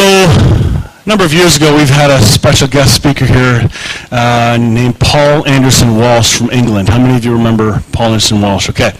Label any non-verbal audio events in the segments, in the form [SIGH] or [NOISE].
So, a number of years ago, we've had a special guest speaker here uh, named Paul Anderson Walsh from England. How many of you remember Paul Anderson Walsh? Okay.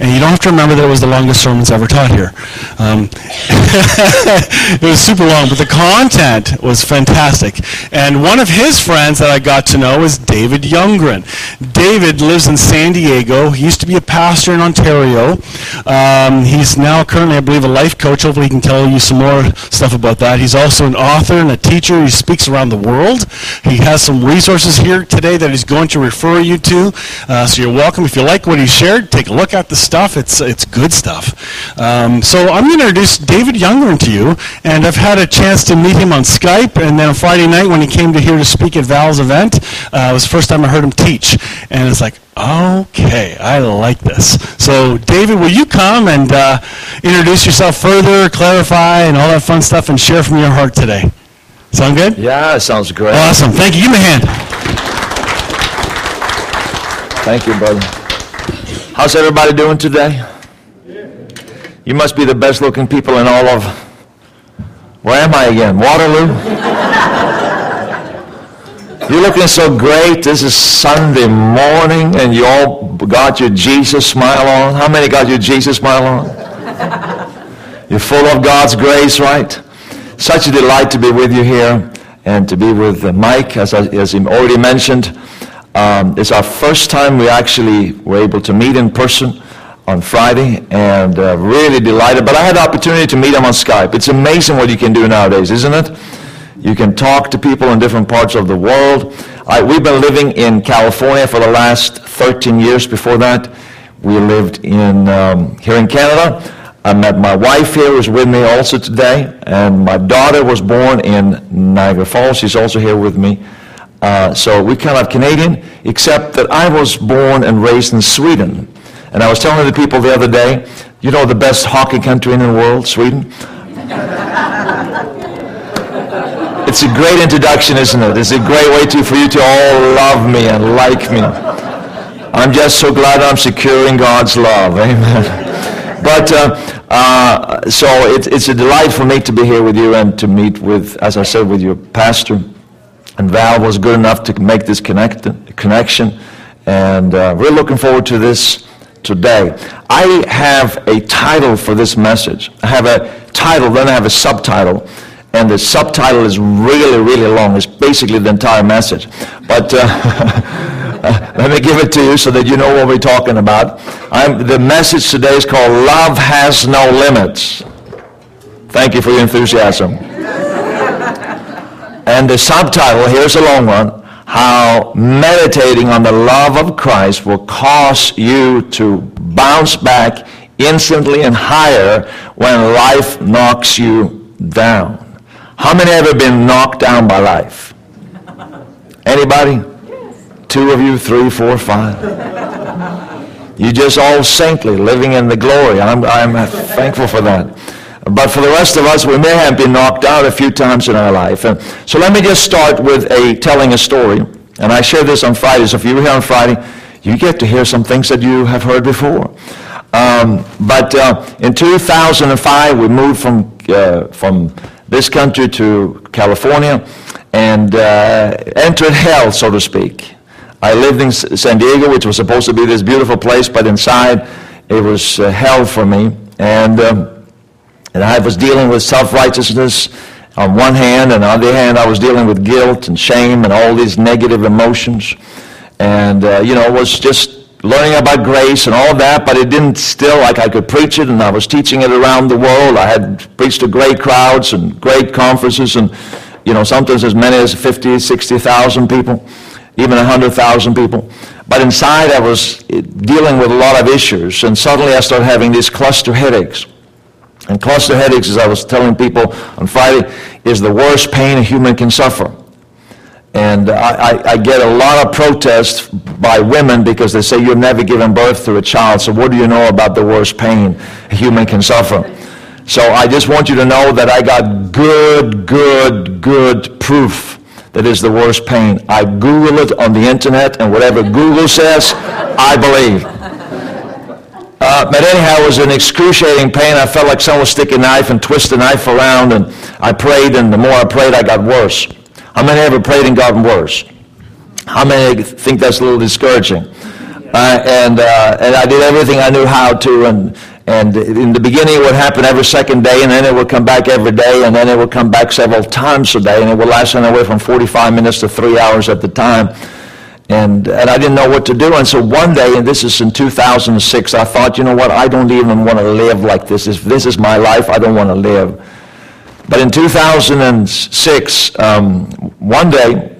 And you don't have to remember that it was the longest sermons ever taught here. Um, [LAUGHS] it was super long, but the content was fantastic. And one of his friends that I got to know is David Youngren. David lives in San Diego. He used to be a pastor in Ontario. Um, he's now currently, I believe, a life coach. Hopefully, he can tell you some more stuff about that. He's also an author and a teacher. He speaks around the world. He has some resources here today that he's going to refer you to. Uh, so you're welcome. If you like what he shared, take a look at the stuff. It's, it's good stuff. Um, so I'm going to introduce David Youngren to you, and I've had a chance to meet him on Skype, and then on Friday night when he came to here to speak at Val's event, uh, it was the first time I heard him teach, and it's like, okay, I like this. So David, will you come and uh, introduce yourself further, clarify, and all that fun stuff, and share from your heart today? Sound good? Yeah, sounds great. Awesome. Thank you. Give me a hand. Thank you, brother. How's everybody doing today? You must be the best looking people in all of. Where am I again? Waterloo? You're looking so great. This is Sunday morning and you all got your Jesus smile on. How many got your Jesus smile on? You're full of God's grace, right? Such a delight to be with you here and to be with Mike, as, I, as he already mentioned. Um, it's our first time we actually were able to meet in person on Friday and uh, really delighted. But I had the opportunity to meet him on Skype. It's amazing what you can do nowadays, isn't it? You can talk to people in different parts of the world. I, we've been living in California for the last 13 years. Before that, we lived in um, here in Canada. I met my wife here, who's with me also today, and my daughter was born in Niagara Falls. She's also here with me. Uh, so we kind of Canadian, except that I was born and raised in Sweden. And I was telling the people the other day, you know the best hockey country in the world, Sweden? [LAUGHS] it's a great introduction, isn't it? It's a great way to, for you to all love me and like me. I'm just so glad I'm secure in God's love. [LAUGHS] Amen. But uh, uh, so it, it's a delight for me to be here with you and to meet with, as I said, with your pastor. And Val was good enough to make this connect, connection. And uh, we're looking forward to this today. I have a title for this message. I have a title, then I have a subtitle. And the subtitle is really, really long. It's basically the entire message. But uh, [LAUGHS] let me give it to you so that you know what we're talking about. I'm, the message today is called Love Has No Limits. Thank you for your enthusiasm. And the subtitle, here's a long one, how meditating on the love of Christ will cause you to bounce back instantly and higher when life knocks you down. How many ever been knocked down by life? Anybody? Two of you, three, four, five. You just all saintly, living in the glory. I'm, I'm thankful for that. But for the rest of us, we may have been knocked out a few times in our life. And so let me just start with a telling a story. And I share this on Fridays. If you were here on Friday, you get to hear some things that you have heard before. Um, but uh, in 2005, we moved from, uh, from this country to California and uh, entered hell, so to speak. I lived in San Diego, which was supposed to be this beautiful place, but inside it was uh, hell for me. And um, and I was dealing with self-righteousness on one hand, and on the other hand, I was dealing with guilt and shame and all these negative emotions. And, uh, you know, was just learning about grace and all that, but it didn't still, like I could preach it, and I was teaching it around the world. I had preached to great crowds and great conferences, and, you know, sometimes as many as 50, 60,000 people, even 100,000 people. But inside, I was dealing with a lot of issues, and suddenly I started having these cluster headaches. And cluster headaches, as I was telling people on Friday, is the worst pain a human can suffer. And I, I, I, get a lot of protests by women because they say you've never given birth to a child, so what do you know about the worst pain a human can suffer? So I just want you to know that I got good, good, good proof that is the worst pain. I Google it on the internet, and whatever Google says, I believe. Uh, but anyhow, it was an excruciating pain. I felt like someone was sticking a knife and twist the knife around, and I prayed, and the more I prayed, I got worse. How many ever prayed and gotten worse? How many think that's a little discouraging? Uh, and, uh, and I did everything I knew how to, and, and in the beginning it would happen every second day, and then it would come back every day, and then it would come back several times a day, and it would last anywhere from 45 minutes to three hours at the time and, and I didn't know what to do. And so one day, and this is in 2006, I thought, you know what, I don't even want to live like this. If this is my life, I don't want to live. But in 2006, um, one day,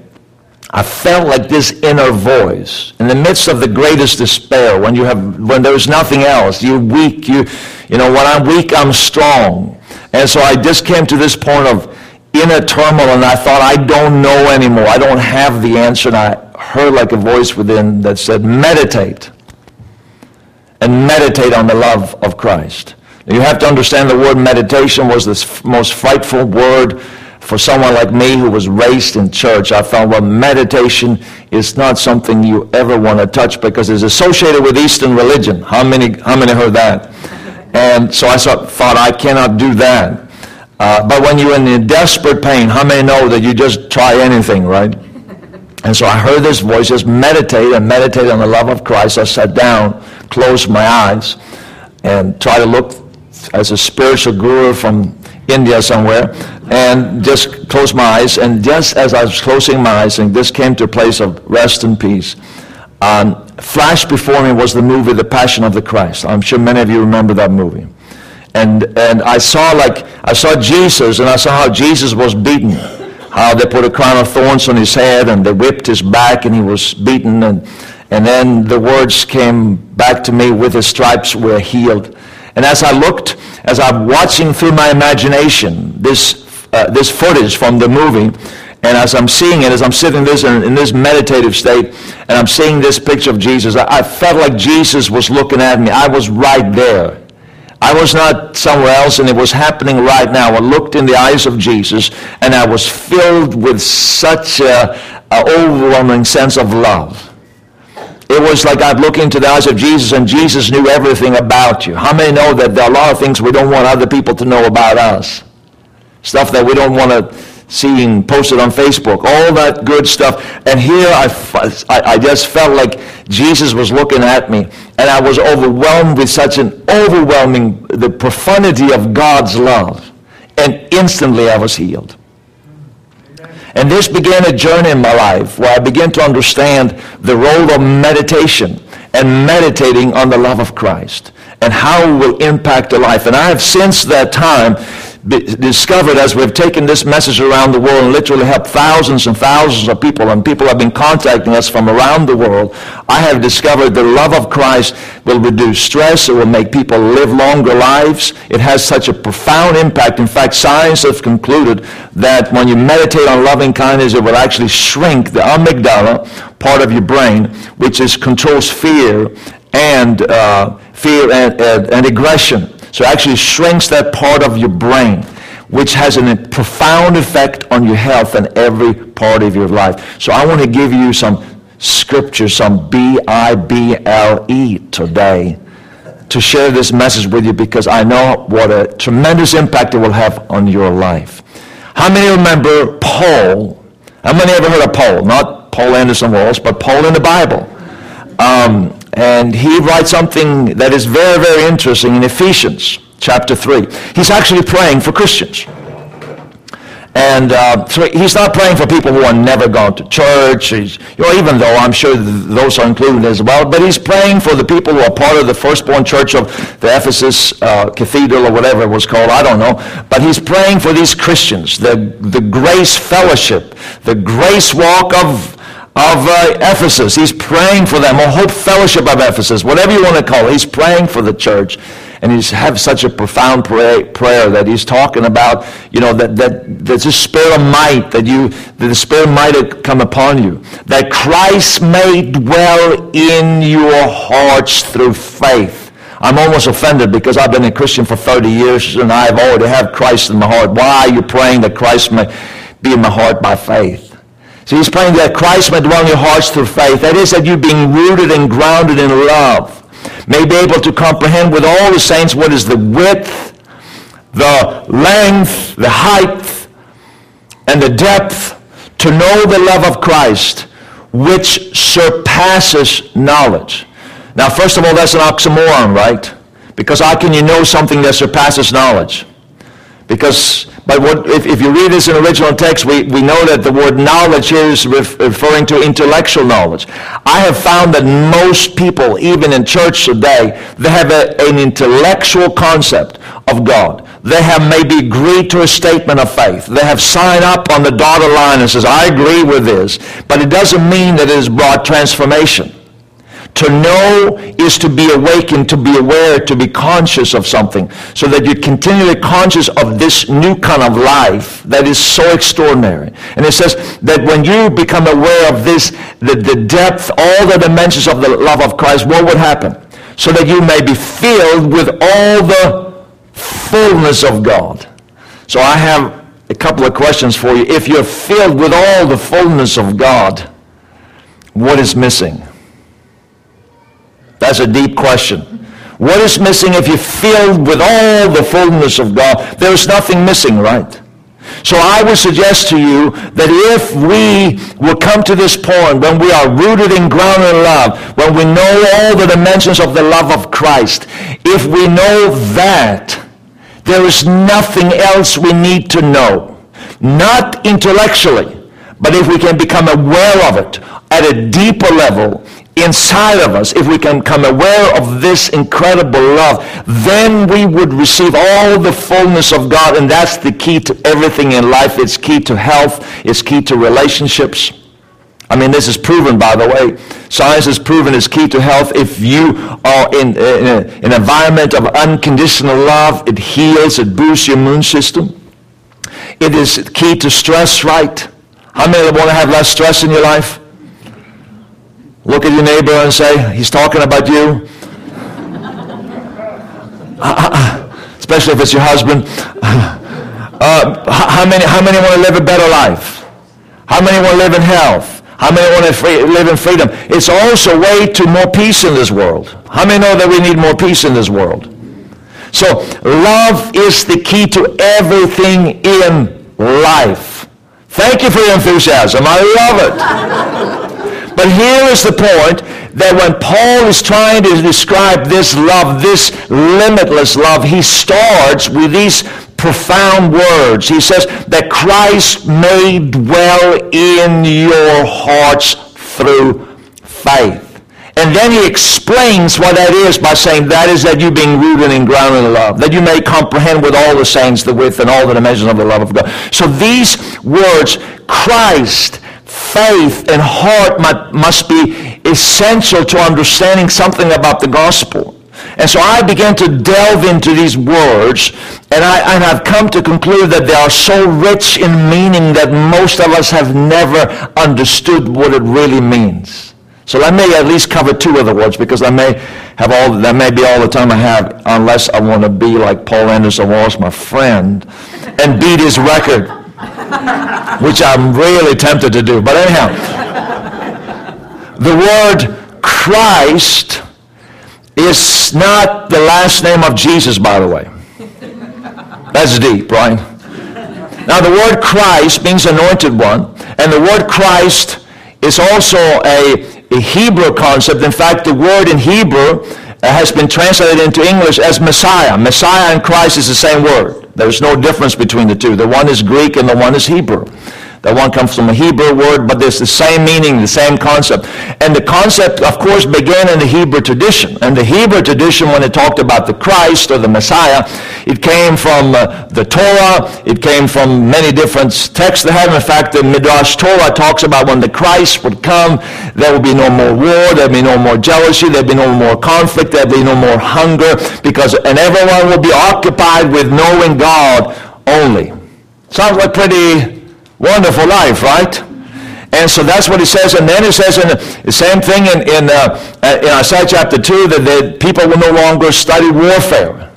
I felt like this inner voice in the midst of the greatest despair when you have when there's nothing else you're weak you you know when I'm weak I'm strong and so I just came to this point of inner turmoil and I thought I don't know anymore I don't have the answer and I heard like a voice within that said, meditate. And meditate on the love of Christ. You have to understand the word meditation was the most frightful word for someone like me who was raised in church. I found, well, meditation is not something you ever want to touch because it's associated with Eastern religion. How many, how many heard that? And so I thought, I cannot do that. Uh, but when you're in desperate pain, how many know that you just try anything, right? And so I heard this voice, just meditate and meditate on the love of Christ. I sat down, closed my eyes, and tried to look as a spiritual guru from India somewhere, and just closed my eyes. And just as I was closing my eyes, and this came to a place of rest and peace, um, flashed before me was the movie The Passion of the Christ. I'm sure many of you remember that movie. And, and I saw like, I saw Jesus, and I saw how Jesus was beaten how they put a crown of thorns on his head and they whipped his back and he was beaten. And, and then the words came back to me, with his stripes were healed. And as I looked, as I'm watching through my imagination this, uh, this footage from the movie, and as I'm seeing it, as I'm sitting this in, in this meditative state, and I'm seeing this picture of Jesus, I, I felt like Jesus was looking at me. I was right there. I was not somewhere else, and it was happening right now. I looked in the eyes of Jesus, and I was filled with such a, a overwhelming sense of love. It was like I'd look into the eyes of Jesus, and Jesus knew everything about you. How many know that there are a lot of things we don't want other people to know about us? Stuff that we don't want to seeing posted on Facebook, all that good stuff. And here I, I, just felt like Jesus was looking at me, and I was overwhelmed with such an overwhelming, the profundity of God's love. And instantly I was healed. And this began a journey in my life where I began to understand the role of meditation and meditating on the love of Christ and how it will impact a life. And I have since that time discovered as we've taken this message around the world and literally helped thousands and thousands of people, and people have been contacting us from around the world, I have discovered the love of Christ will reduce stress. It will make people live longer lives. It has such a profound impact. In fact, science has concluded that when you meditate on loving kindness, it will actually shrink the amygdala, part of your brain, which is controls fear and uh, fear and, and, and aggression. So it actually shrinks that part of your brain, which has a profound effect on your health and every part of your life. So I want to give you some scripture, some B-I-B-L-E today to share this message with you because I know what a tremendous impact it will have on your life. How many remember Paul? How many ever heard of Paul? Not Paul Anderson Walsh, but Paul in the Bible. Um, and he writes something that is very, very interesting in Ephesians chapter 3. He's actually praying for Christians. And uh, so he's not praying for people who are never gone to church, he's, you know, even though I'm sure those are included as well. But he's praying for the people who are part of the firstborn church of the Ephesus uh, Cathedral or whatever it was called. I don't know. But he's praying for these Christians, the, the grace fellowship, the grace walk of of uh, Ephesus. He's praying for them, or Hope Fellowship of Ephesus, whatever you want to call it. He's praying for the church. And he's have such a profound pray, prayer that he's talking about, you know, that, that there's a spirit of might, that you, that the spirit might have come upon you. That Christ may dwell in your hearts through faith. I'm almost offended because I've been a Christian for 30 years and I've already had Christ in my heart. Why are you praying that Christ may be in my heart by faith? So he's praying that Christ may dwell in your hearts through faith. That is, that you being rooted and grounded in love. may be able to comprehend with all the saints what is the width, the length, the height, and the depth, to know the love of Christ, which surpasses knowledge. Now, first of all, that's an oxymoron, right? Because how can you know something that surpasses knowledge? Because, but what, if, if you read this in original text, we, we know that the word knowledge is ref, referring to intellectual knowledge. I have found that most people, even in church today, they have a, an intellectual concept of God. They have maybe agreed to a statement of faith. They have signed up on the dotted line and says, I agree with this. But it doesn't mean that it has brought transformation. To know is to be awakened, to be aware, to be conscious of something, so that you're continually conscious of this new kind of life that is so extraordinary. And it says that when you become aware of this, the, the depth, all the dimensions of the love of Christ, what would happen? So that you may be filled with all the fullness of God. So I have a couple of questions for you. If you're filled with all the fullness of God, what is missing? That's a deep question. What is missing if you're filled with all the fullness of God? There's nothing missing, right? So I would suggest to you that if we will come to this point when we are rooted in ground in love, when we know all the dimensions of the love of Christ, if we know that, there is nothing else we need to know. Not intellectually, but if we can become aware of it at a deeper level, inside of us, if we can come aware of this incredible love, then we would receive all the fullness of God. And that's the key to everything in life. It's key to health. It's key to relationships. I mean, this is proven, by the way. Science has proven it's key to health. If you are in, in a, an environment of unconditional love, it heals, it boosts your immune system. It is key to stress, right? How many want to have less stress in your life? Look at your neighbor and say, he's talking about you. Ah, ah, ah. Especially if it's your husband. Uh, how many, how many want to live a better life? How many want to live in health? How many want to free, live in freedom? It's also a way to more peace in this world. How many know that we need more peace in this world? So love is the key to everything in life. Thank you for your enthusiasm. I love it. But here is the point that when Paul is trying to describe this love, this limitless love, he starts with these profound words. He says that Christ may dwell in your hearts through faith. And then he explains what that is by saying that is that you being rooted and grounded in love, that you may comprehend with all the saints the width and all the dimensions of the love of God. So these words, Christ, faith and heart must be essential to understanding something about the gospel. And so I began to delve into these words, and, I, and I've come to conclude that they are so rich in meaning that most of us have never understood what it really means. So let me at least cover two of the words because I may have all that may be all the time I have, unless I want to be like Paul Anderson Walsh, my friend, and beat his record which I'm really tempted to do. But anyhow, the word Christ is not the last name of Jesus, by the way. That's deep, right? Now, the word Christ means anointed one, and the word Christ is also a, a Hebrew concept. In fact, the word in Hebrew has been translated into English as Messiah. Messiah and Christ is the same word. There's no difference between the two. The one is Greek and the one is Hebrew. The one comes from a Hebrew word, but there's the same meaning, the same concept. And the concept, of course, began in the Hebrew tradition. And the Hebrew tradition, when it talked about the Christ or the Messiah, it came from uh, the Torah. It came from many different texts they have. In fact, the Midrash Torah talks about when the Christ would come, there would be no more war, there would be no more jealousy, there would be no more conflict, there would be no more hunger, because and everyone will be occupied with knowing God only. Sounds like pretty Wonderful life, right? And so that's what he says. And then he says in the same thing in, in, uh, uh in Isaiah chapter 2 that people will no longer study warfare.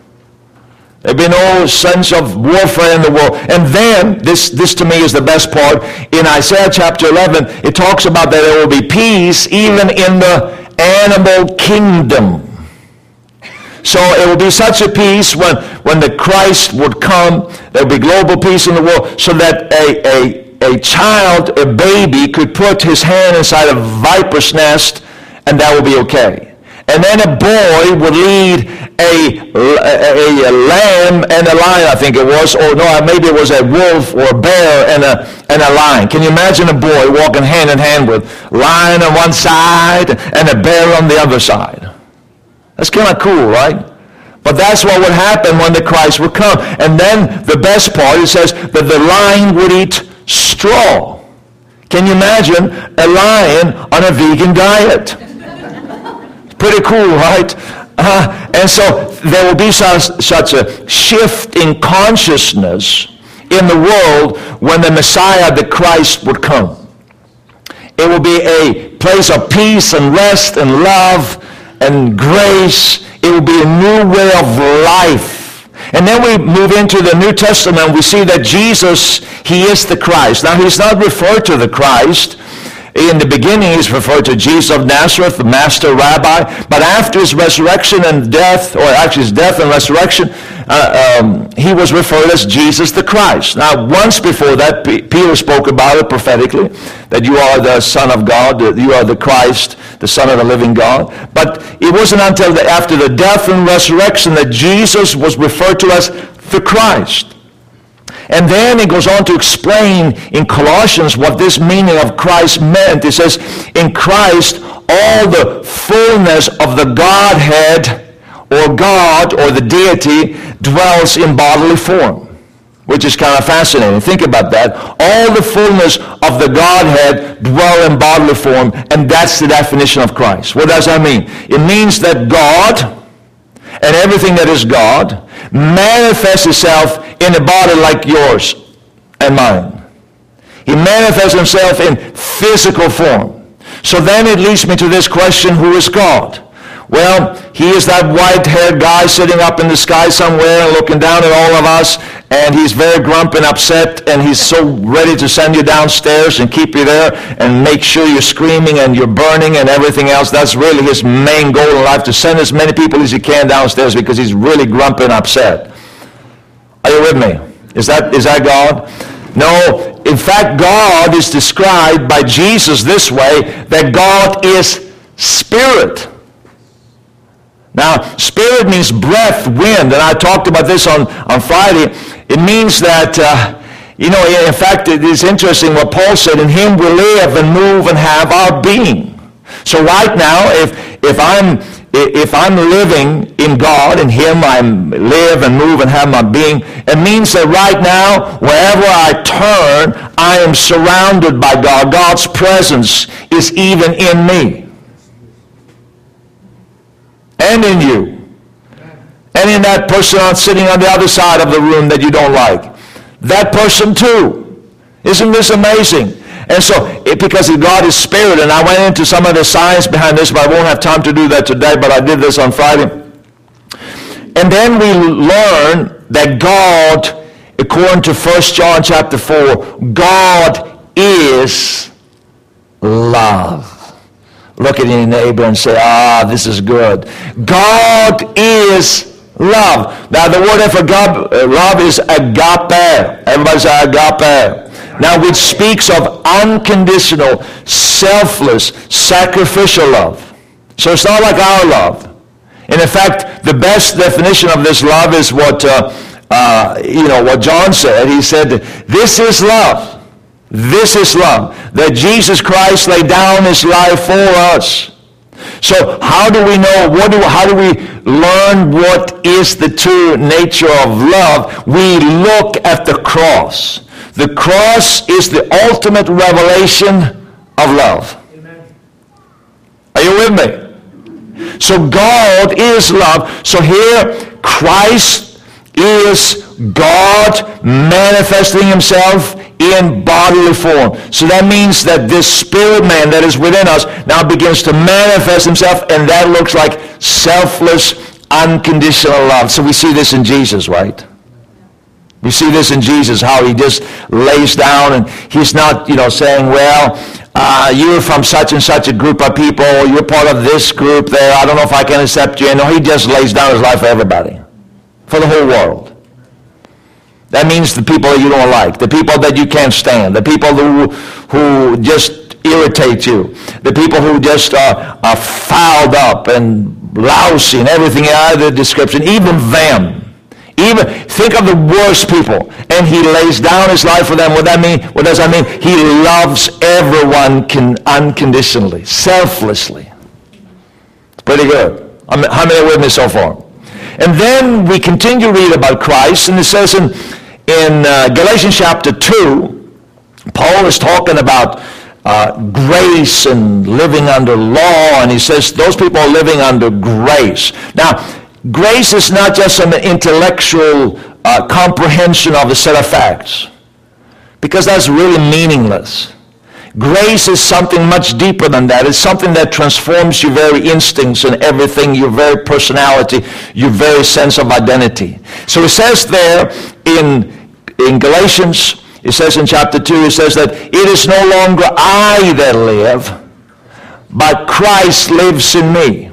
There'll be no sense of warfare in the world. And then, this, this to me is the best part, in Isaiah chapter 11, it talks about that there will be peace even in the animal kingdom. So it will be such a peace when, when the Christ would come, there will be global peace in the world, so that a, a, a child, a baby, could put his hand inside a viper's nest, and that will be okay. And then a boy would lead a, a, a, lamb and a lion, I think it was, or no, maybe it was a wolf or a bear and a, and a lion. Can you imagine a boy walking hand in hand with lion on one side and a bear on the other side? That's kind of cool, right? But that's what would happen when the Christ would come. And then the best part, it says that the lion would eat straw. Can you imagine a lion on a vegan diet? Pretty cool, right? Uh, and so there will be such, such a shift in consciousness in the world when the Messiah, the Christ, would come. It will be a place of peace and rest and love and grace. It will be a new way of life. And then we move into the New Testament. We see that Jesus, he is the Christ. Now, he's not referred to the Christ in the beginning, he's referred to Jesus of Nazareth, the master rabbi. But after his resurrection and death, or actually his death and resurrection, uh, um, he was referred as Jesus the Christ. Now, once before that, P- Peter spoke about it prophetically, that you are the Son of God, that you are the Christ, the Son of the living God. But it wasn't until the, after the death and resurrection that Jesus was referred to as the Christ. And then he goes on to explain in Colossians what this meaning of Christ meant. He says, in Christ, all the fullness of the Godhead or God or the deity dwells in bodily form, which is kind of fascinating. Think about that. All the fullness of the Godhead dwell in bodily form, and that's the definition of Christ. What does that mean? It means that God and everything that is God manifests itself in a body like yours and mine. He manifests himself in physical form. So then it leads me to this question, who is God? Well, he is that white-haired guy sitting up in the sky somewhere and looking down at all of us, and he's very grumpy and upset, and he's so ready to send you downstairs and keep you there and make sure you're screaming and you're burning and everything else. That's really his main goal in life, to send as many people as he can downstairs because he's really grumpy and upset. Are you with me? Is that, is that God? No. In fact, God is described by Jesus this way, that God is spirit. Now, spirit means breath, wind, and I talked about this on, on Friday. It means that, uh, you know, in fact, it is interesting what Paul said, in him we live and move and have our being. So right now, if, if I'm if I'm living in God, in Him I live and move and have my being, it means that right now, wherever I turn, I am surrounded by God. God's presence is even in me and in you. And in that person sitting on the other side of the room that you don't like. That person too. Isn't this amazing? And so, it, because God is spirit, and I went into some of the science behind this, but I won't have time to do that today, but I did this on Friday. And then we learn that God, according to 1 John chapter 4, God is love. Look at your neighbor and say, ah, this is good. God is love. Now, the word for God, uh, love is agape. Everybody say agape. Now, which speaks of unconditional, selfless, sacrificial love. So it's not like our love. And in fact, the best definition of this love is what, uh, uh, you know, what John said. He said, this is love this is love, that Jesus Christ laid down his life for us. So how do we know, what do, how do we learn what is the true nature of love? We look at the cross. The cross is the ultimate revelation of love. Are you with me? So God is love. So here, Christ is God manifesting himself in bodily form. So that means that this spirit man that is within us now begins to manifest himself, and that looks like selfless, unconditional love. So we see this in Jesus, right? We see this in Jesus, how he just lays down and he's not, you know, saying, well, uh, you're from such and such a group of people, you're part of this group there, I don't know if I can accept you. No, he just lays down his life for everybody, for the whole world. That means the people that you don't like, the people that you can't stand, the people who, who just irritate you, the people who just are, are fouled up and lousy and everything out of the description, even them. Even think of the worst people, and he lays down his life for them. What that mean? What does that mean? He loves everyone con- unconditionally, selflessly. It's pretty good. How many are with me so far? And then we continue to read about Christ, and it says in in uh, Galatians chapter 2, Paul is talking about uh, grace and living under law, and he says those people are living under grace. Now, grace is not just an intellectual uh, comprehension of a set of facts, because that's really meaningless. Grace is something much deeper than that. It's something that transforms your very instincts and everything, your very personality, your very sense of identity. So it says there in, in Galatians, it says in chapter 2, it says that it is no longer I that live, but Christ lives in me.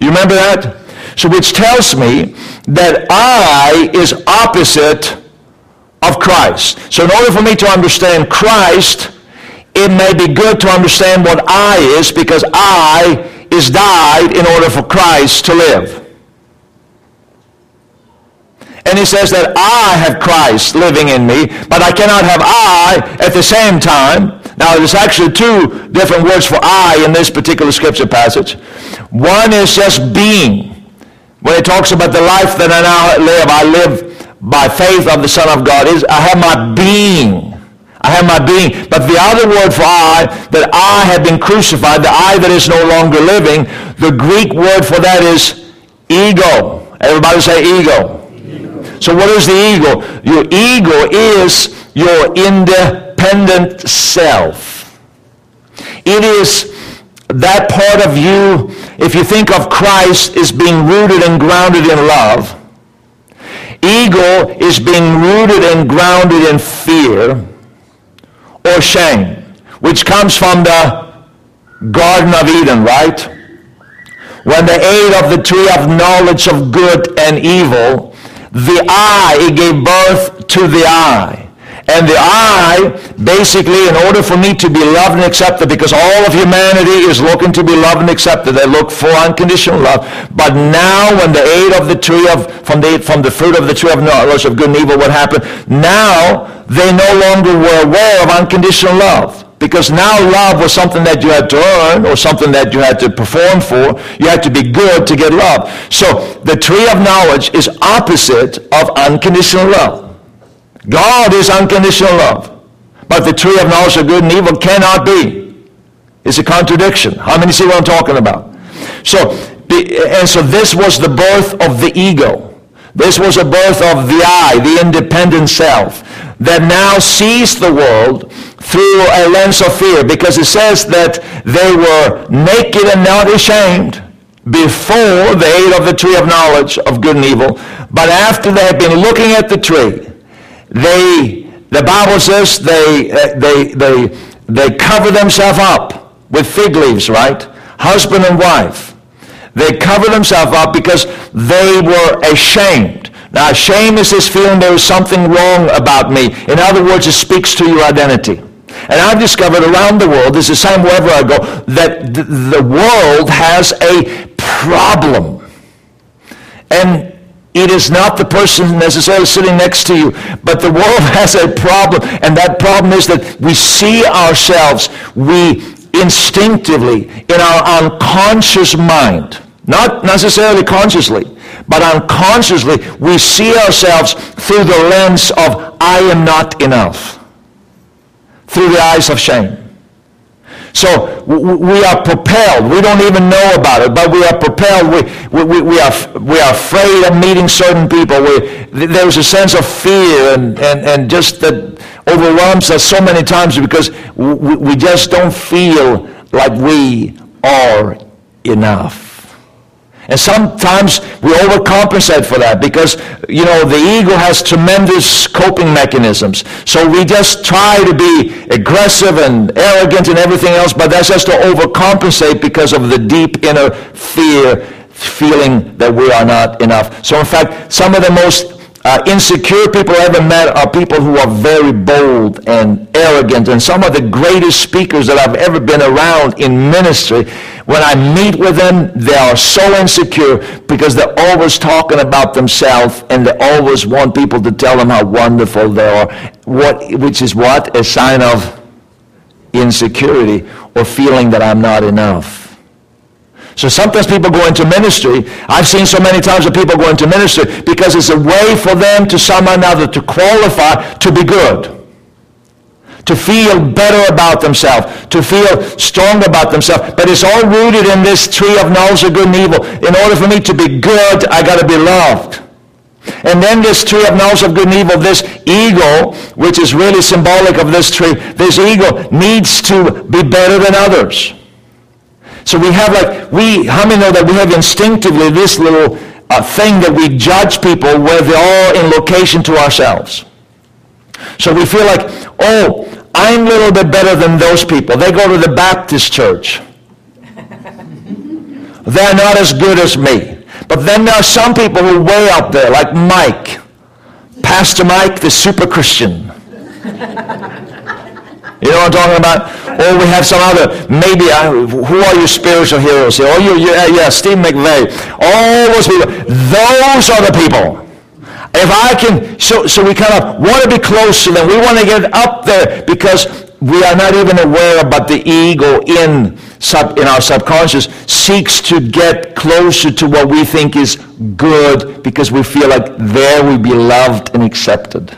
You remember that? So which tells me that I is opposite of Christ. So in order for me to understand Christ, it may be good to understand what I is because I is died in order for Christ to live. And he says that I have Christ living in me, but I cannot have I at the same time. Now, there's actually two different words for I in this particular scripture passage. One is just being. When it talks about the life that I now live, I live by faith of the Son of God. Is I have my being. I have my being. But the other word for I, that I have been crucified, the I that is no longer living, the Greek word for that is ego. Everybody say ego. ego. So what is the ego? Your ego is your independent self. It is that part of you, if you think of Christ as being rooted and grounded in love, ego is being rooted and grounded in fear, or shame, which comes from the Garden of Eden, right? When they ate of the tree of knowledge of good and evil, the I, it gave birth to the I. And the I, basically, in order for me to be loved and accepted, because all of humanity is looking to be loved and accepted, they look for unconditional love. But now, when they ate of the tree of, from the, from the fruit of the tree of knowledge of good and evil, what happened? Now, they no longer were aware of unconditional love. Because now love was something that you had to earn or something that you had to perform for. You had to be good to get love. So the tree of knowledge is opposite of unconditional love. God is unconditional love. But the tree of knowledge of good and evil cannot be. It's a contradiction. How many see what I'm talking about? So, and so this was the birth of the ego. This was a birth of the I, the independent self, that now sees the world through a lens of fear because it says that they were naked and not ashamed before they ate of the tree of knowledge of good and evil. But after they had been looking at the tree, they, the Bible says they, uh, they, they, they cover themselves up with fig leaves, right? Husband and wife. They cover themselves up because they were ashamed. Now, shame is this feeling there is something wrong about me. In other words, it speaks to your identity. And I've discovered around the world, this is the same wherever I go, that the world has a problem. And it is not the person necessarily sitting next to you, but the world [LAUGHS] has a problem, and that problem is that we see ourselves, we instinctively, in our unconscious mind, not necessarily consciously, but unconsciously, we see ourselves through the lens of I am not enough, through the eyes of shame. So we are propelled. We don't even know about it, but we are propelled. We, we, we, are, we are afraid of meeting certain people. We, there's a sense of fear and, and, and just that overwhelms us so many times because we, we just don't feel like we are enough. And sometimes we overcompensate for that because, you know, the ego has tremendous coping mechanisms. So we just try to be aggressive and arrogant and everything else, but that's just to overcompensate because of the deep inner fear, feeling that we are not enough. So in fact, some of the most uh, insecure people I ever met are people who are very bold and arrogant. And some of the greatest speakers that I've ever been around in ministry, when I meet with them, they are so insecure because they're always talking about themselves and they always want people to tell them how wonderful they are, what, which is what? A sign of insecurity or feeling that I'm not enough. So sometimes people go into ministry. I've seen so many times that people go into ministry because it's a way for them to somehow another to qualify to be good. To feel better about themselves, to feel strong about themselves. But it's all rooted in this tree of knowledge of good and evil. In order for me to be good, I got to be loved. And then this tree of knowledge of good and evil, this ego, which is really symbolic of this tree, this ego needs to be better than others. So we have like, we, how many know that we have instinctively this little uh, thing that we judge people where they're all in location to ourselves. So we feel like, oh, I'm a little bit better than those people. They go to the Baptist church. [LAUGHS] They're not as good as me. But then there are some people who are way up there, like Mike. Pastor Mike, the super Christian. [LAUGHS] You know what I'm talking about? Or we have some other, maybe, uh, who are your spiritual heroes here? Oh, you, yeah, yeah, Steve McVey. All those people. Those are the people. If I can, so, so we kind of want to be close to them. We want to get up there because we are not even aware about the ego in, sub, in our subconscious seeks to get closer to what we think is good because we feel like there we be loved and accepted.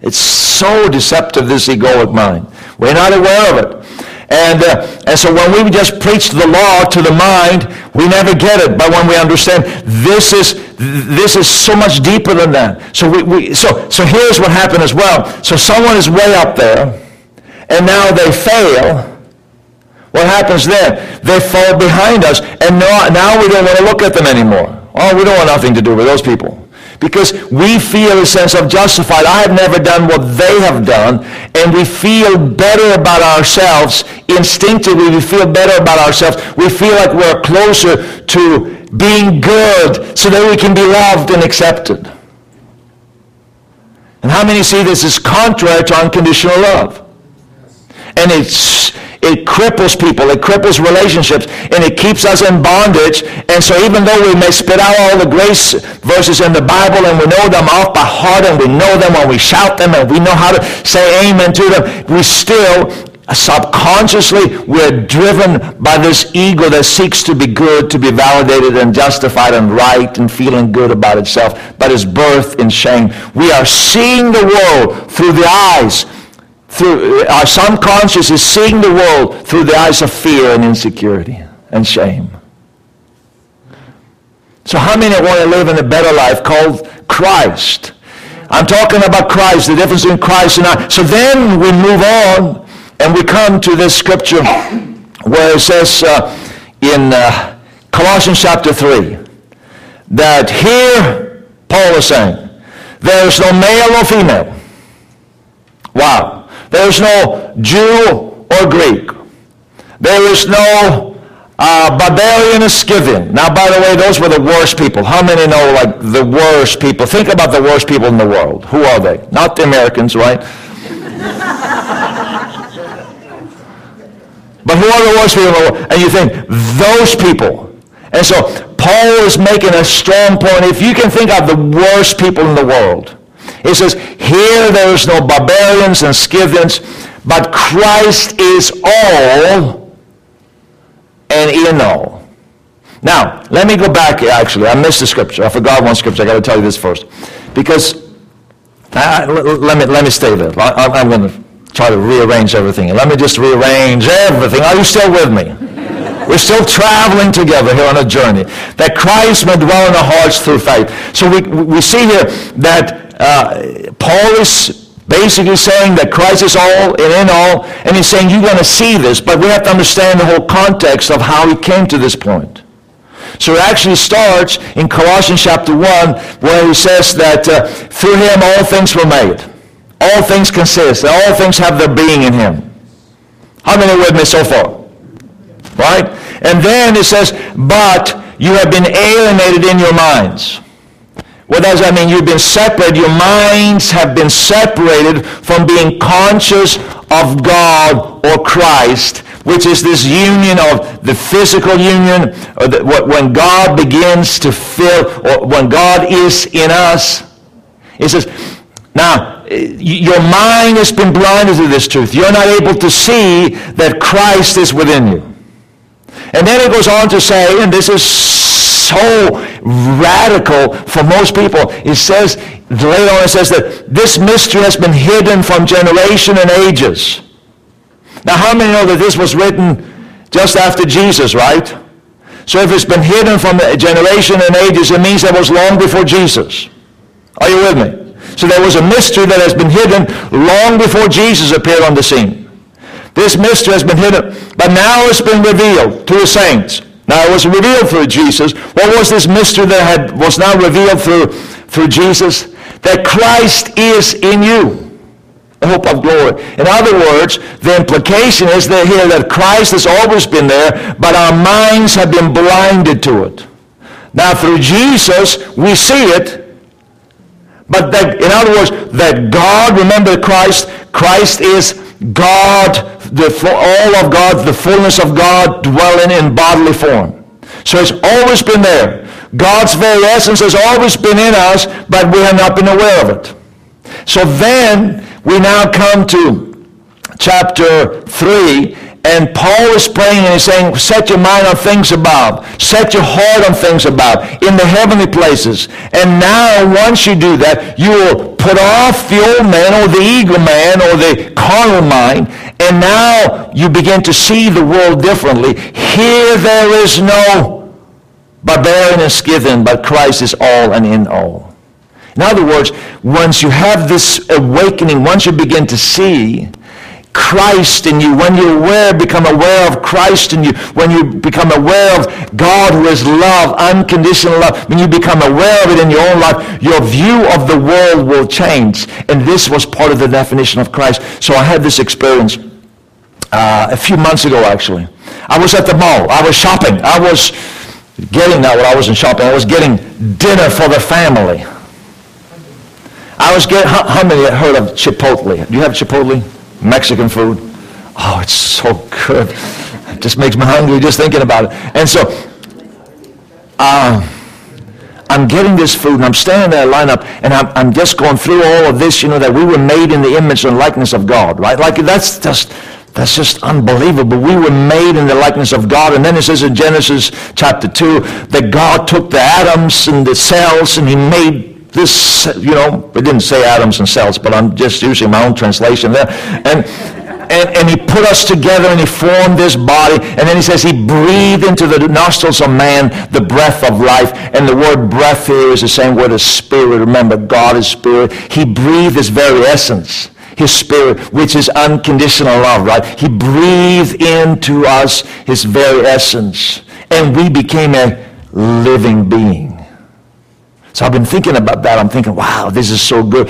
It's so deceptive, this egoic mind. We're not aware of it. And, uh, and so when we just preach the law to the mind, we never get it. But when we understand this is, this is so much deeper than that. So, we, we, so, so here's what happened as well. So someone is way up there, and now they fail. What happens then? They fall behind us, and now, now we don't want to look at them anymore. Oh, we don't want nothing to do with those people because we feel a sense of justified. I have never done what they have done, and we feel better about ourselves. Instinctively, we feel better about ourselves. We feel like we're closer to being good so that we can be loved and accepted. And how many see this is contrary to unconditional love? And it's it cripples people, it cripples relationships, and it keeps us in bondage. And so even though we may spit out all the grace verses in the Bible and we know them off by heart and we know them when we shout them and we know how to say amen to them, we still uh, subconsciously we're driven by this ego that seeks to be good, to be validated and justified and right and feeling good about itself, but is birthed in shame. We are seeing the world through the eyes through our subconscious is seeing the world through the eyes of fear and insecurity and shame. So how many want to live in a better life called Christ? I'm talking about Christ, the difference between Christ and I. So then we move on and we come to this scripture where it says uh, in uh, Colossians chapter 3 that here Paul is saying there is no male or female. Wow. There's no Jew or Greek. There is no uh, barbarian or Scythian. Now, by the way, those were the worst people. How many know, like, the worst people? Think about the worst people in the world. Who are they? Not the Americans, right? [LAUGHS] but who are the worst people in the world? And you think, those people. And so, Paul is making a strong point. If you can think of the worst people in the world, it says, here there is no barbarians and Scythians, but Christ is all and in all. Now, let me go back, actually. I missed the scripture. I forgot one scripture. i got to tell you this first. Because, let, me, let me stay there. I, I'm going to try to rearrange everything. Let me just rearrange everything. Are you still with me? We're still traveling together here on a journey. That Christ may dwell in our hearts through faith. So we, we see here that uh, Paul is basically saying that Christ is all and in all, and he's saying you're going to see this, but we have to understand the whole context of how he came to this point. So it actually starts in Colossians chapter 1 where he says that uh, through him all things were made. All things consist. All things have their being in him. How many with me so far? Right? And then it says, but you have been alienated in your minds. What does that mean? You've been separated. Your minds have been separated from being conscious of God or Christ, which is this union of the physical union, or the, when God begins to fill, or when God is in us. It says, now, your mind has been blinded to this truth. You're not able to see that Christ is within you. And then it goes on to say, and this is so radical for most people. It says, later on it says that this mystery has been hidden from generation and ages. Now how many know that this was written just after Jesus, right? So if it's been hidden from generation and ages, it means it was long before Jesus. Are you with me? So there was a mystery that has been hidden long before Jesus appeared on the scene. This mystery has been hidden, but now it's been revealed to the saints. Now it was revealed through Jesus. What was this mystery that had, was now revealed through, through Jesus? That Christ is in you. The hope of glory. In other words, the implication is that here that Christ has always been there, but our minds have been blinded to it. Now through Jesus, we see it, but that, in other words, that God, remember Christ, Christ is God, the, all of God, the fullness of God dwelling in bodily form. So it's always been there. God's very essence has always been in us, but we have not been aware of it. So then we now come to chapter 3, and Paul is praying and he's saying, set your mind on things above. Set your heart on things above, in the heavenly places. And now, once you do that, you will put off the old man or the ego man or the carnal mind. And now you begin to see the world differently. Here there is no barbarian and Scythian, but Christ is all and in all. In other words, once you have this awakening, once you begin to see Christ in you, when you aware, become aware of Christ in you, when you become aware of God who is love, unconditional love, when you become aware of it in your own life, your view of the world will change. And this was part of the definition of Christ. So I had this experience uh, a few months ago, actually. I was at the mall. I was shopping. I was getting, not what I wasn't shopping, I was getting dinner for the family. I was getting, how, how many heard of Chipotle? Do you have Chipotle? Mexican food. Oh, it's so good. It just makes me hungry just thinking about it. And so, uh, I'm getting this food and I'm standing there line up and I'm, I'm just going through all of this, you know, that we were made in the image and likeness of God, right? Like that's just, that's just unbelievable. We were made in the likeness of God. And then it says in Genesis chapter 2 that God took the atoms and the cells and he made this, you know, it didn't say atoms and cells, but I'm just using my own translation there. And, and, and he put us together and he formed this body. And then he says he breathed into the nostrils of man the breath of life. And the word breath here is the same word as spirit. Remember, God is spirit. He breathed his very essence his spirit, which is unconditional love, right? He breathed into us his very essence. And we became a living being. So I've been thinking about that. I'm thinking, wow, this is so good.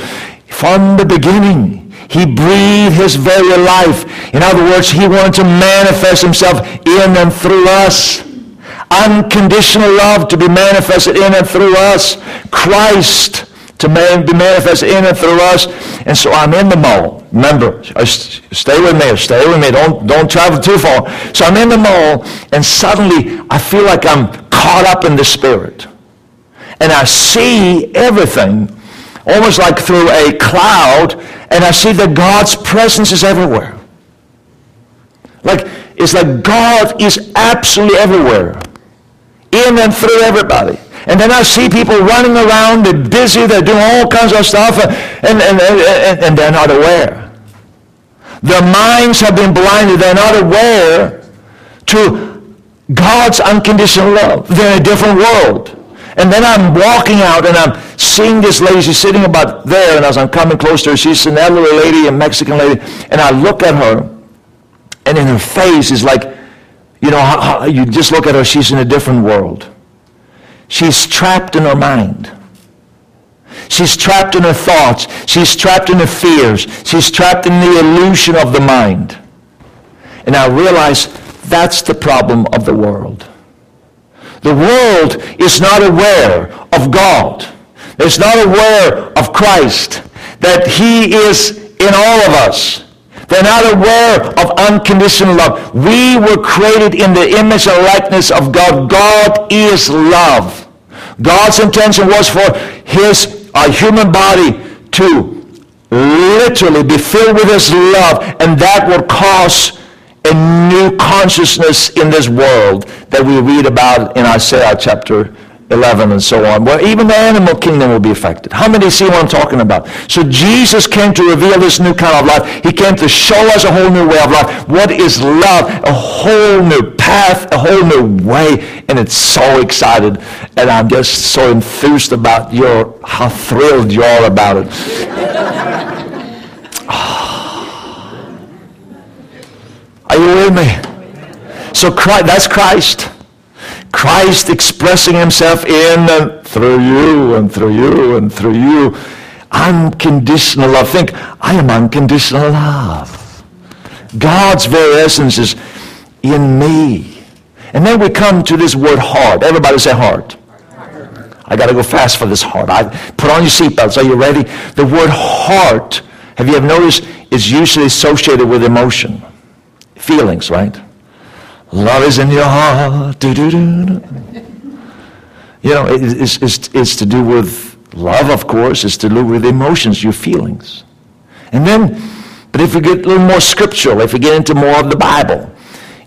From the beginning, he breathed his very life. In other words, he wanted to manifest himself in and through us. Unconditional love to be manifested in and through us. Christ to man, be manifested in and through us. And so I'm in the mall. Remember, stay with me, stay with me. Don't, don't travel too far. So I'm in the mall, and suddenly I feel like I'm caught up in the Spirit and I see everything almost like through a cloud, and I see that God's presence is everywhere. Like, it's like God is absolutely everywhere, in and through everybody. And then I see people running around, they're busy, they're doing all kinds of stuff, and, and, and, and they're not aware. Their minds have been blinded, they're not aware to God's unconditional love. They're in a different world. And then I'm walking out and I'm seeing this lady. She's sitting about there. And as I'm coming close to her, she's an elderly lady, a Mexican lady. And I look at her. And in her face is like, you know, how, how, you just look at her. She's in a different world. She's trapped in her mind. She's trapped in her thoughts. She's trapped in her fears. She's trapped in the illusion of the mind. And I realize that's the problem of the world. The world is not aware of God. It's not aware of Christ, that He is in all of us. They're not aware of unconditional love. We were created in the image and likeness of God. God is love. God's intention was for his uh, human body to literally be filled with his love, and that will cause a new consciousness in this world that we read about in Isaiah chapter 11 and so on, where even the animal kingdom will be affected. How many see what I'm talking about? So Jesus came to reveal this new kind of life. He came to show us a whole new way of life. What is love? A whole new path, a whole new way. And it's so excited. And I'm just so enthused about your, how thrilled you are about it. [LAUGHS] Are you with me? So Christ, that's Christ. Christ expressing himself in and through you and through you and through you. Unconditional love. Think, I am unconditional love. God's very essence is in me. And then we come to this word heart. Everybody say heart. I got to go fast for this heart. I, put on your seatbelts. Are you ready? The word heart, have you ever noticed, is usually associated with emotion. Feelings, right? Love is in your heart. You know, it's, it's, it's to do with love, of course. It's to do with emotions, your feelings. And then, but if we get a little more scriptural, if we get into more of the Bible,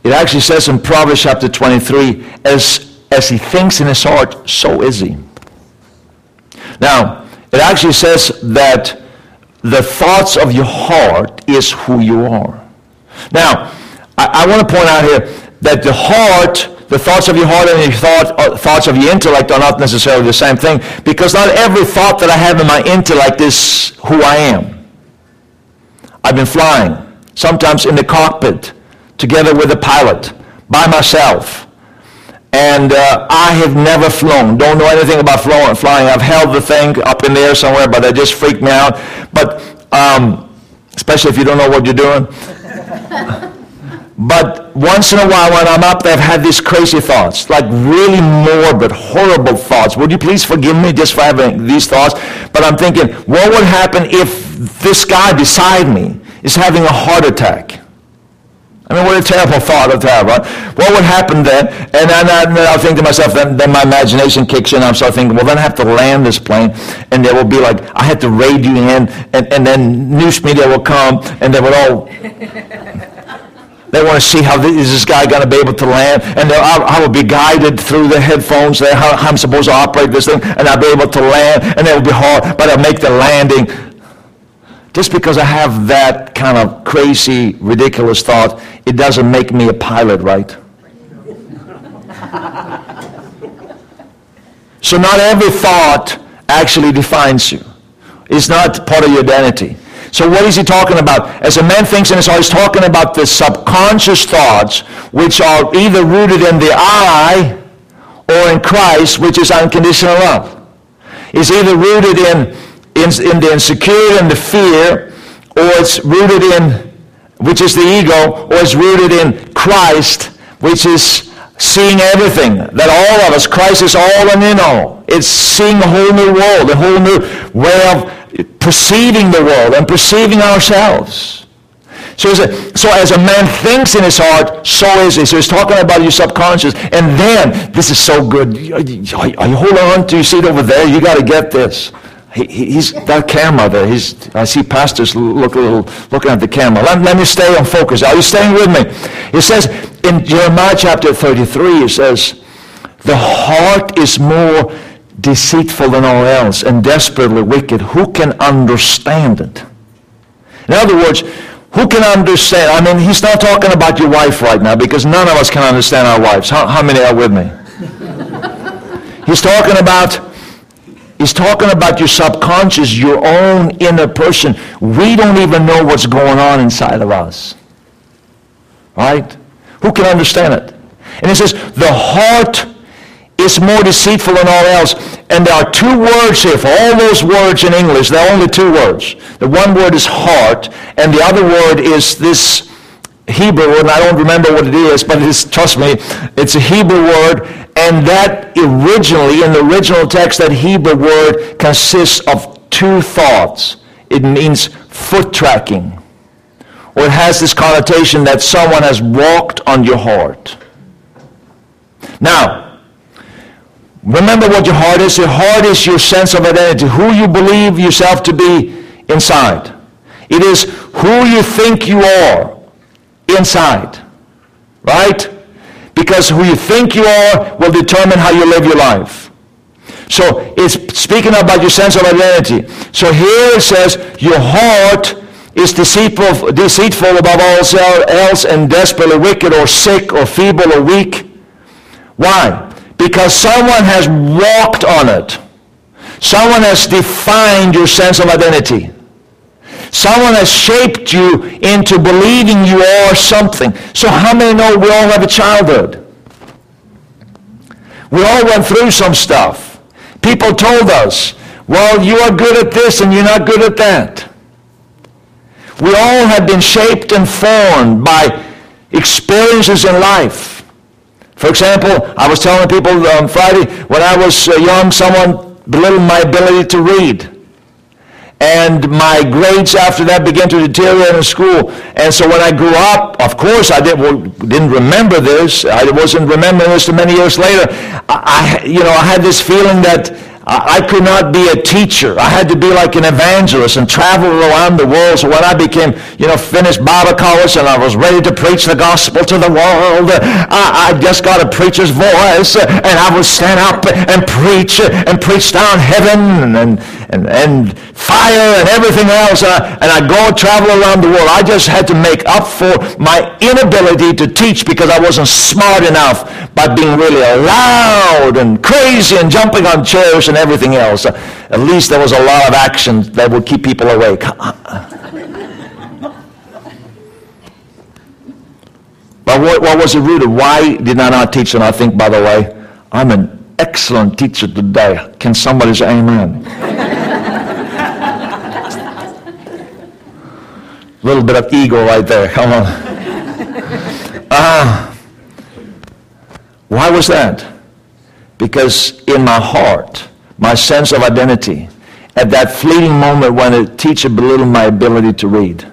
it actually says in Proverbs chapter 23, as, as he thinks in his heart, so is he. Now, it actually says that the thoughts of your heart is who you are. Now, I, I want to point out here that the heart, the thoughts of your heart and your thought, uh, thoughts of your intellect are not necessarily the same thing because not every thought that I have in my intellect is who I am. I've been flying, sometimes in the cockpit, together with a pilot, by myself. And uh, I have never flown. Don't know anything about flying. I've held the thing up in the air somewhere, but it just freaked me out. But um, especially if you don't know what you're doing. [LAUGHS] But once in a while when I'm up there, I've had these crazy thoughts, like really morbid, horrible thoughts. Would you please forgive me just for having these thoughts? But I'm thinking, what would happen if this guy beside me is having a heart attack? I mean, what a terrible thought to have, right? What would happen then? And then, uh, I, will think to myself, then, then my imagination kicks in. I'm start thinking, well, then I have to land this plane, and there will be like, I have to raid you in, and, and then news media will come, and they would all they want to see how this, is this guy going to be able to land. And I, I will be guided through the headphones there, how, how I'm supposed to operate this thing. And I'll be able to land. And it will be hard, but I'll make the landing. Just because I have that kind of crazy, ridiculous thought, it doesn't make me a pilot, right? so not every thought actually defines you. It's not part of your identity. So what is he talking about? As a man thinks in his heart, he's talking about the subconscious thoughts, which are either rooted in the I or in Christ, which is unconditional love. It's either rooted in, in, in the insecurity and the fear, or it's rooted in, which is the ego, or it's rooted in Christ, which is seeing everything, that all of us, Christ is all and in all. It's seeing a whole new world, a whole new way of perceiving the world and perceiving ourselves. So, so as a man thinks in his heart, so is he. So he's talking about your subconscious. And then, this is so good. You holding on to your seat over there? You got to get this. He, he's that camera there. He's, I see pastors look, looking at the camera. Let, let me stay on focus. Are you staying with me? It says in Jeremiah chapter 33, it says, the heart is more deceitful than all else and desperately wicked. Who can understand it? In other words, who can understand? I mean, he's not talking about your wife right now because none of us can understand our wives. How, how many are with me? [LAUGHS] he's talking about He's talking about your subconscious, your own inner person. We don't even know what's going on inside of us. Right? Who can understand it? And he says, the heart is more deceitful than all else. And there are two words here for all those words in English. There are only two words. The one word is heart, and the other word is this Hebrew word, and I don't remember what it is, but it is, trust me, it's a Hebrew word, and that originally, in the original text, that Hebrew word consists of two thoughts. It means foot tracking, or it has this connotation that someone has walked on your heart. Now, remember what your heart is. Your heart is your sense of identity, who you believe yourself to be inside. It is who you think you are inside. Right? Because who you think you are will determine how you live your life. So it's speaking about your sense of identity. So here it says, your heart is deceitful, deceitful above all else and desperately wicked or sick or feeble or weak. Why? Because someone has walked on it. Someone has defined your sense of identity. Someone has shaped you into believing you are something. So how many know we all have a childhood? We all went through some stuff. People told us, well, you are good at this and you're not good at that. We all have been shaped and formed by experiences in life. For example, I was telling people on Friday, when I was uh, young, someone belittled my ability to read and my grades after that began to deteriorate in school. And so when I grew up, of course, I did, well, didn't remember this. I wasn't remembering this many years later. I, I, you know, I had this feeling that I could not be a teacher. I had to be like an evangelist and travel around the world. So when I became, you know, finished Bible college and I was ready to preach the gospel to the world, I, I just got a preacher's voice and I would stand up and preach and preach down heaven and, and, and fire and everything else. And I, and I go travel around the world. I just had to make up for my inability to teach because I wasn't smart enough by being really loud and crazy and jumping on chairs and everything else. Uh, at least there was a lot of action that would keep people awake. Uh, but what, what was it rooted? Why did I not teach? And I think, by the way, I'm an excellent teacher today. Can somebody say amen? A little bit of ego right there. Come on. Uh, why was that? Because in my heart, my sense of identity, at that fleeting moment when a teacher belittled my ability to read,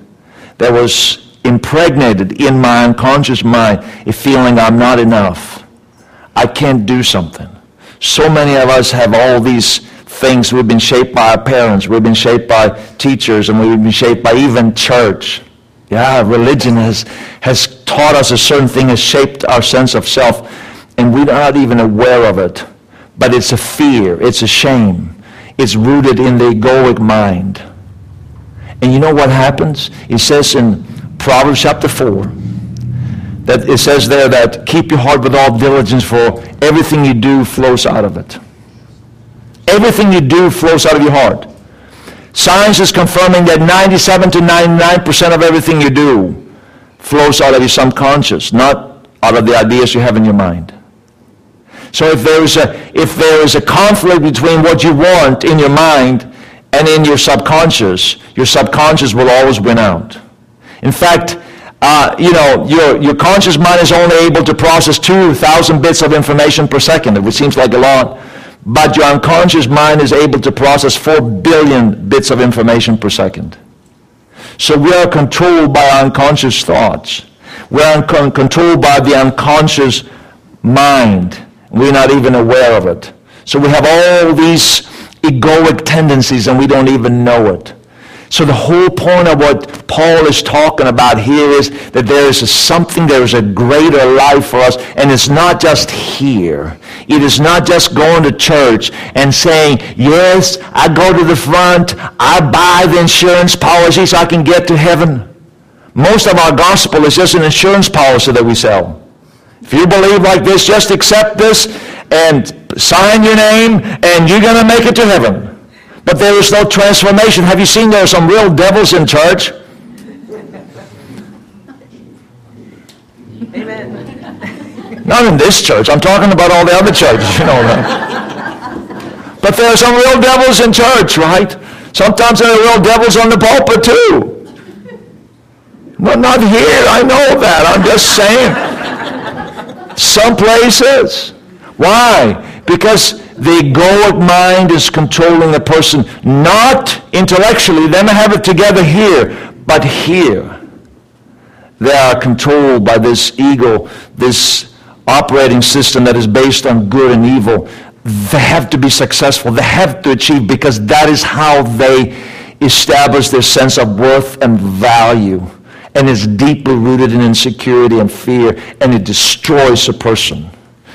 there was impregnated in my unconscious mind a feeling I'm not enough. I can't do something. So many of us have all these things. We've been shaped by our parents. We've been shaped by teachers, and we've been shaped by even church. Yeah, religion has, has taught us a certain thing, has shaped our sense of self, and we're not even aware of it. But it's a fear, it's a shame. It's rooted in the egoic mind. And you know what happens? It says in Proverbs chapter 4 that it says there that keep your heart with all diligence, for everything you do flows out of it. Everything you do flows out of your heart. Science is confirming that 97 to 99% of everything you do flows out of your subconscious, not out of the ideas you have in your mind. So if there is a, if there is a conflict between what you want in your mind and in your subconscious, your subconscious will always win out. In fact, uh, you know, your, your conscious mind is only able to process 2,000 bits of information per second, which seems like a lot but your unconscious mind is able to process 4 billion bits of information per second. So we are controlled by our unconscious thoughts. We are controlled by the unconscious mind. We're not even aware of it. So we have all these egoic tendencies and we don't even know it. So the whole point of what Paul is talking about here is that there is something, there is a greater life for us, and it's not just here. It is not just going to church and saying, yes, I go to the front, I buy the insurance policy so I can get to heaven. Most of our gospel is just an insurance policy that we sell. If you believe like this, just accept this and sign your name, and you're going to make it to heaven but there is no transformation. Have you seen there are some real devils in church? Amen. Not in this church. I'm talking about all the other churches, you know that. But there are some real devils in church, right? Sometimes there are real devils on the pulpit too. But not here. I know that. I'm just saying. Some places. Why? Because the egoic mind is controlling a person, not intellectually. They may have it together here, but here. They are controlled by this ego, this operating system that is based on good and evil. They have to be successful. They have to achieve because that is how they establish their sense of worth and value. And it's deeply rooted in insecurity and fear, and it destroys a person.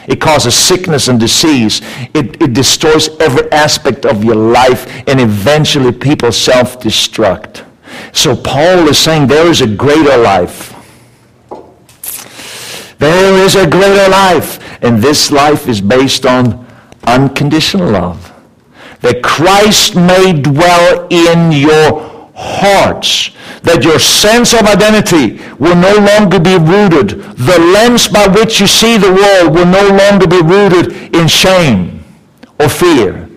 It causes sickness and disease. It, it destroys every aspect of your life, and eventually people self-destruct. So Paul is saying there is a greater life. There is a greater life. And this life is based on unconditional love. That Christ may dwell in your hearts. That your sense of identity will no longer be rooted. The lens by which you see the world will no longer be rooted in shame or fear.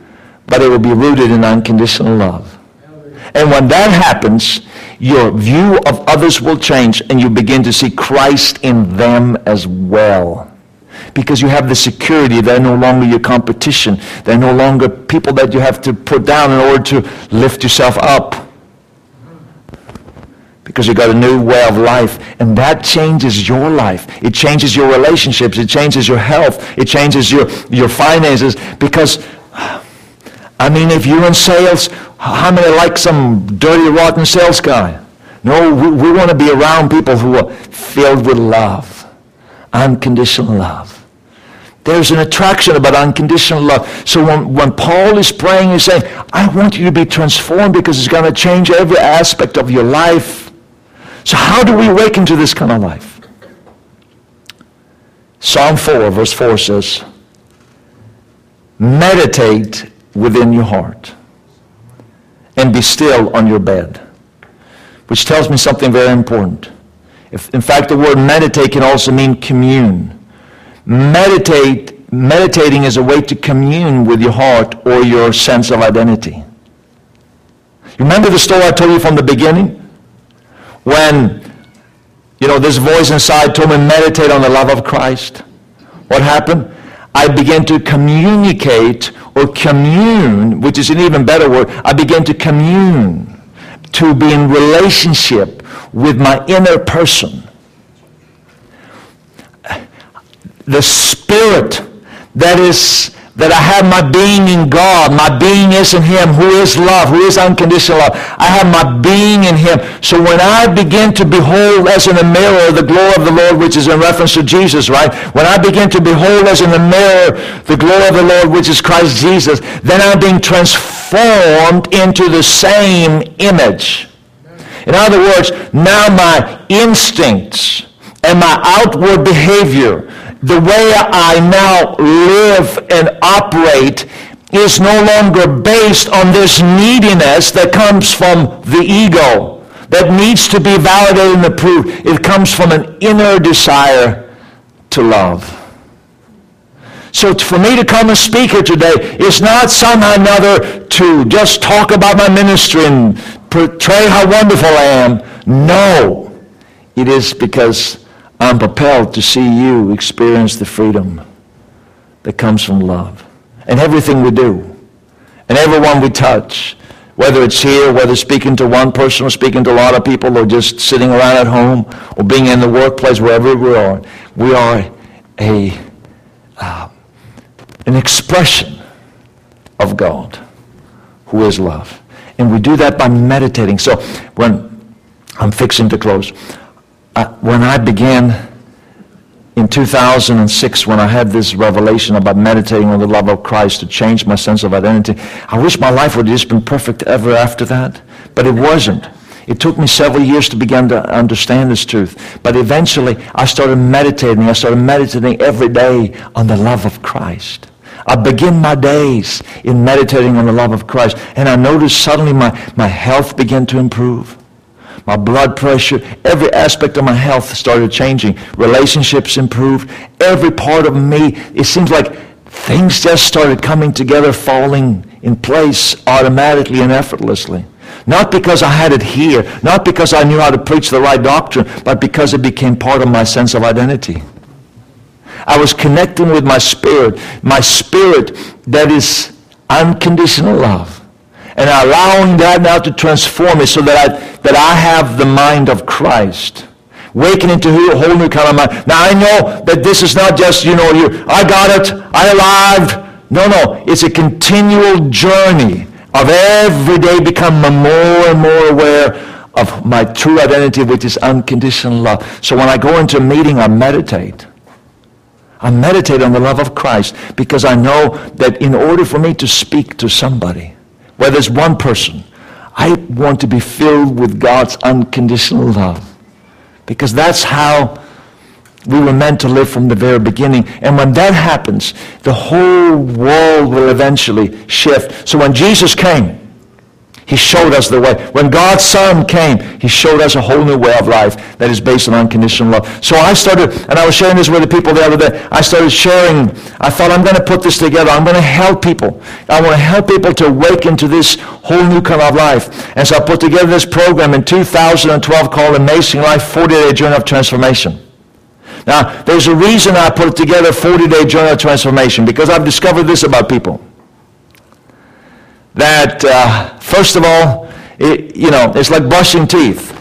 But it will be rooted in unconditional love. And when that happens, your view of others will change and you begin to see Christ in them as well. Because you have the security, they're no longer your competition. They're no longer people that you have to put down in order to lift yourself up. Because you got a new way of life. And that changes your life. It changes your relationships. It changes your health. It changes your, your finances. Because I mean, if you're in sales, how many like some dirty, rotten sales guy? No, we, we want to be around people who are filled with love, unconditional love. There's an attraction about unconditional love. So when, when Paul is praying, he's saying, I want you to be transformed because it's going to change every aspect of your life. So how do we awaken to this kind of life? Psalm 4, verse 4 says, Meditate within your heart and be still on your bed. Which tells me something very important. If, in fact, the word meditate can also mean commune. Meditate, meditating is a way to commune with your heart or your sense of identity. Remember the story I told you from the beginning? When, you know, this voice inside told me meditate on the love of Christ. What happened? I began to communicate or commune, which is an even better word. I began to commune, to be in relationship with my inner person. The spirit that is that I have my being in God. My being is in Him who is love, who is unconditional love. I have my being in Him. So when I begin to behold as in a mirror the glory of the Lord, which is in reference to Jesus, right? When I begin to behold as in a mirror the glory of the Lord, which is Christ Jesus, then I'm being transformed into the same image. In other words, now my instincts and my outward behavior the way I now live and operate is no longer based on this neediness that comes from the ego that needs to be validated and approved. It comes from an inner desire to love. So for me to come and speak here today is not somehow another to just talk about my ministry and portray how wonderful I am. No. It is because I'm propelled to see you experience the freedom that comes from love. And everything we do, and everyone we touch, whether it's here, whether speaking to one person or speaking to a lot of people or just sitting around at home or being in the workplace, wherever we are, we are a, uh, an expression of God who is love. And we do that by meditating. So when I'm fixing to close, when I began in 2006, when I had this revelation about meditating on the love of Christ to change my sense of identity, I wish my life would have just been perfect ever after that. But it wasn't. It took me several years to begin to understand this truth. But eventually, I started meditating. I started meditating every day on the love of Christ. I begin my days in meditating on the love of Christ. And I noticed suddenly my, my health began to improve. My blood pressure, every aspect of my health started changing. Relationships improved. Every part of me, it seems like things just started coming together, falling in place automatically and effortlessly. Not because I had it here, not because I knew how to preach the right doctrine, but because it became part of my sense of identity. I was connecting with my spirit, my spirit that is unconditional love. And allowing that now to transform me so that I, that I have the mind of Christ. Waking into a whole new kind of mind. Now I know that this is not just, you know, you, I got it, I arrived. No, no, it's a continual journey of every day becoming more and more aware of my true identity, which is unconditional love. So when I go into a meeting, I meditate. I meditate on the love of Christ because I know that in order for me to speak to somebody, whether it's one person, I want to be filled with God's unconditional love. Because that's how we were meant to live from the very beginning. And when that happens, the whole world will eventually shift. So when Jesus came, he showed us the way. When God's Son came, He showed us a whole new way of life that is based on unconditional love. So I started, and I was sharing this with the people the other day. I started sharing, I thought I'm going to put this together. I'm going to help people. I want to help people to awaken to this whole new kind of life. And so I put together this program in 2012 called Amazing Life 40-Day Journey of Transformation. Now, there's a reason I put together 40-day journey of transformation because I've discovered this about people. That, uh, first of all, it, you know, it's like brushing teeth,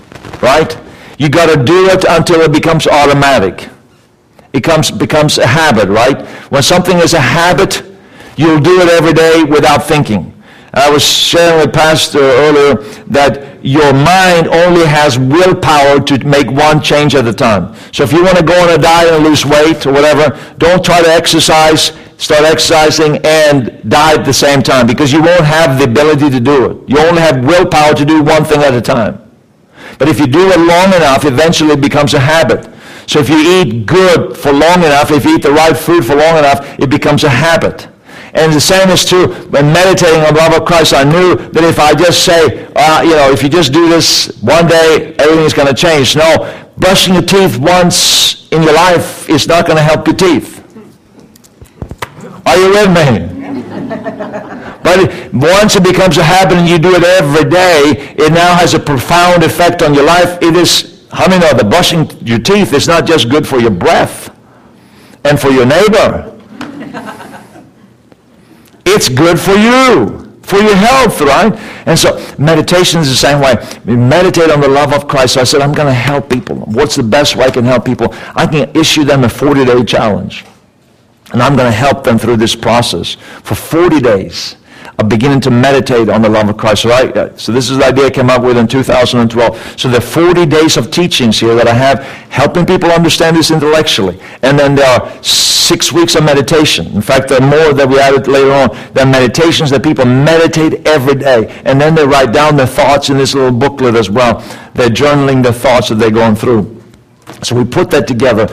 right? You got to do it until it becomes automatic. It comes, becomes a habit, right? When something is a habit, you'll do it every day without thinking. I was sharing with Pastor earlier that your mind only has willpower to make one change at a time. So if you want to go on a diet and lose weight or whatever, don't try to exercise, start exercising and diet at the same time because you won't have the ability to do it. You only have willpower to do one thing at a time. But if you do it long enough, eventually it becomes a habit. So if you eat good for long enough, if you eat the right food for long enough, it becomes a habit. And the same is true when meditating on love of Christ. I knew that if I just say, uh, you know, if you just do this one day, everything's going to change. No, brushing your teeth once in your life is not going to help your teeth. Are you with me? but once it becomes a habit and you do it every day, it now has a profound effect on your life. It is, how many know the brushing your teeth is not just good for your breath and for your neighbor. It's good for you, for your health, right? And so meditation is the same way. We meditate on the love of Christ. So I said, I'm going to help people. What's the best way I can help people? I can issue them a 40-day challenge. And I'm going to help them through this process for 40 days of beginning to meditate on the love of Christ. So, I, uh, so this is the idea I came up with in 2012. So there are 40 days of teachings here that I have helping people understand this intellectually. And then there are six weeks of meditation. In fact, there are more that we added later on. There are meditations that people meditate every day. And then they write down their thoughts in this little booklet as well. They're journaling their thoughts that they're going through. So we put that together